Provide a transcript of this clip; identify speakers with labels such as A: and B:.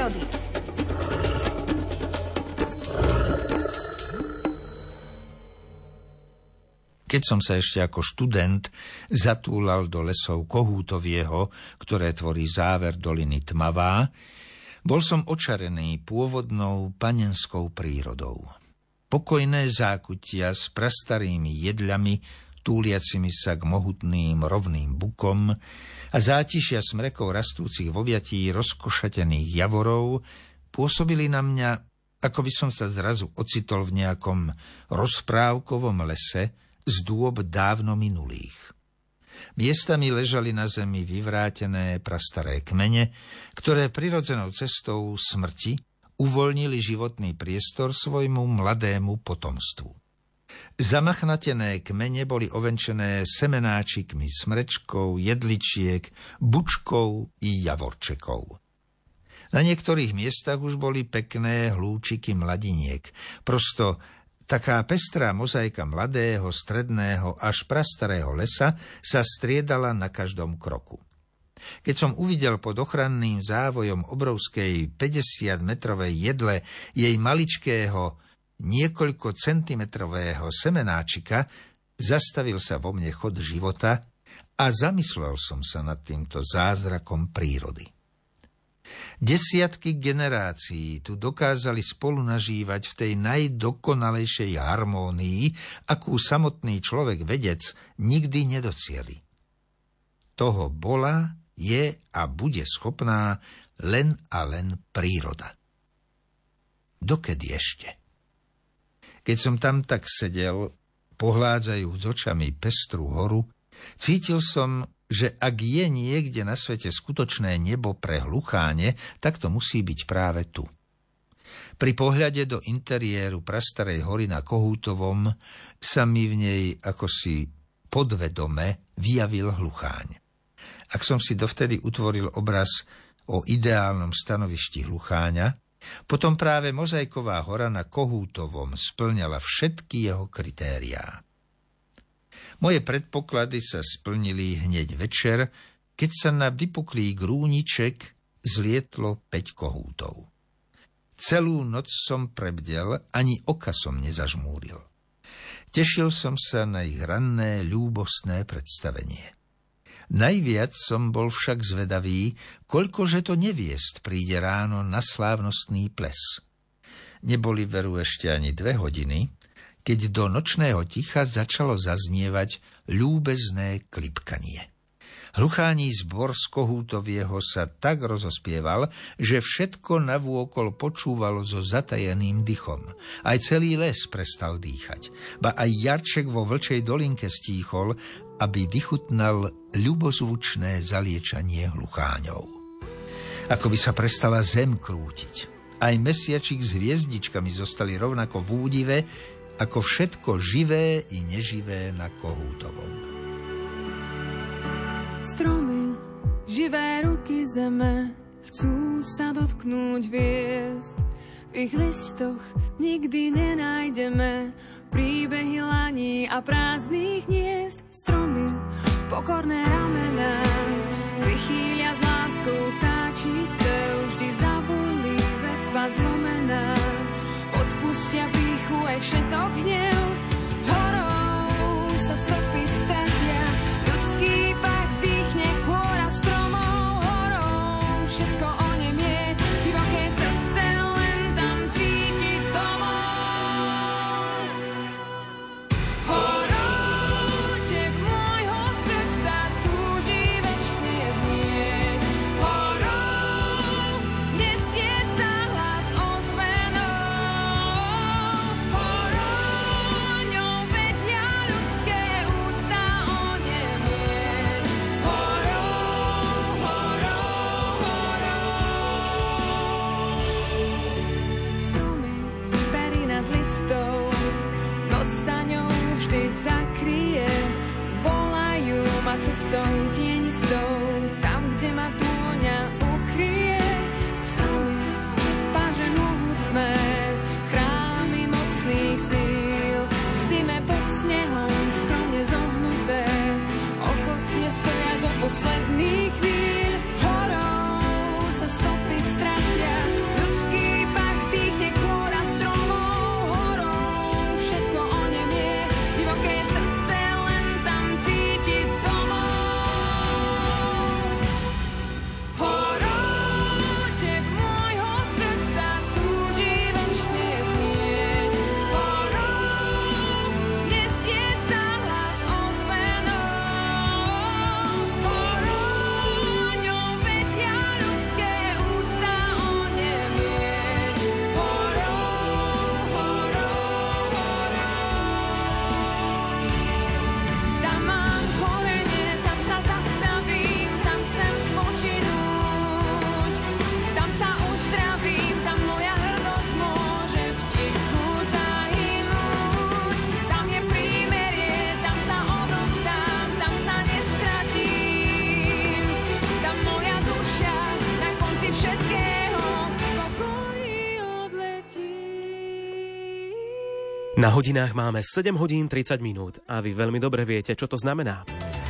A: prírody.
B: Keď som sa ešte ako študent zatúlal do lesov Kohútovieho, ktoré tvorí záver doliny Tmavá, bol som očarený pôvodnou panenskou prírodou. Pokojné zákutia s prastarými jedľami, túliacimi sa k mohutným rovným bukom a zátišia smrekov rastúcich v objatí rozkošatených javorov pôsobili na mňa, ako by som sa zrazu ocitol v nejakom rozprávkovom lese z dôb dávno minulých. Miestami ležali na zemi vyvrátené prastaré kmene, ktoré prirodzenou cestou smrti uvoľnili životný priestor svojmu mladému potomstvu. Zamachnatené kmene boli ovenčené semenáčikmi smrečkov, jedličiek, bučkov i javorčekov. Na niektorých miestach už boli pekné hlúčiky mladiniek, prosto Taká pestrá mozaika mladého, stredného až prastarého lesa sa striedala na každom kroku. Keď som uvidel pod ochranným závojom obrovskej 50-metrovej jedle jej maličkého niekoľko centimetrového semenáčika, zastavil sa vo mne chod života a zamyslel som sa nad týmto zázrakom prírody. Desiatky generácií tu dokázali spolu nažívať v tej najdokonalejšej harmónii, akú samotný človek vedec nikdy nedocieli. Toho bola, je a bude schopná len a len príroda. Dokedy ešte? Keď som tam tak sedel, pohládzajúc očami pestru horu, cítil som, že ak je niekde na svete skutočné nebo pre hlucháne, tak to musí byť práve tu. Pri pohľade do interiéru prastarej hory na Kohútovom sa mi v nej ako si podvedome vyjavil hlucháň. Ak som si dovtedy utvoril obraz o ideálnom stanovišti hlucháňa, potom práve mozaiková hora na Kohútovom splňala všetky jeho kritériá. Moje predpoklady sa splnili hneď večer, keď sa na vypuklý grúniček zlietlo päť kohútov. Celú noc som prebdel, ani oka som nezažmúril. Tešil som sa na ich ranné, ľúbostné predstavenie. Najviac som bol však zvedavý, koľkože to neviest príde ráno na slávnostný ples. Neboli veru ešte ani dve hodiny, keď do nočného ticha začalo zaznievať ľúbezné klipkanie. Hluchání zbor z Kohútovieho sa tak rozospieval, že všetko navôkol počúvalo so zatajeným dychom. Aj celý les prestal dýchať. Ba aj Jarček vo Vlčej dolinke stíchol, aby vychutnal ľubozvučné zaliečanie hlucháňov. Ako by sa prestala zem krútiť. Aj mesiačik s hviezdičkami zostali rovnako v údive, ako všetko živé i neživé na Kohútovom.
C: Stromy, živé ruky zeme, chcú sa dotknúť hviezd. V ich listoch nikdy nenájdeme príbehy laní a prázdnych hniezd. Stromy, pokorné ramená, vychýlia s láskou vtáčí spev, vždy zaboli vetva zlomená. Odpustia píchu aj všetok hnev, Cristo.
A: Na hodinách máme 7 hodín 30 minút a vy veľmi dobre viete, čo to znamená.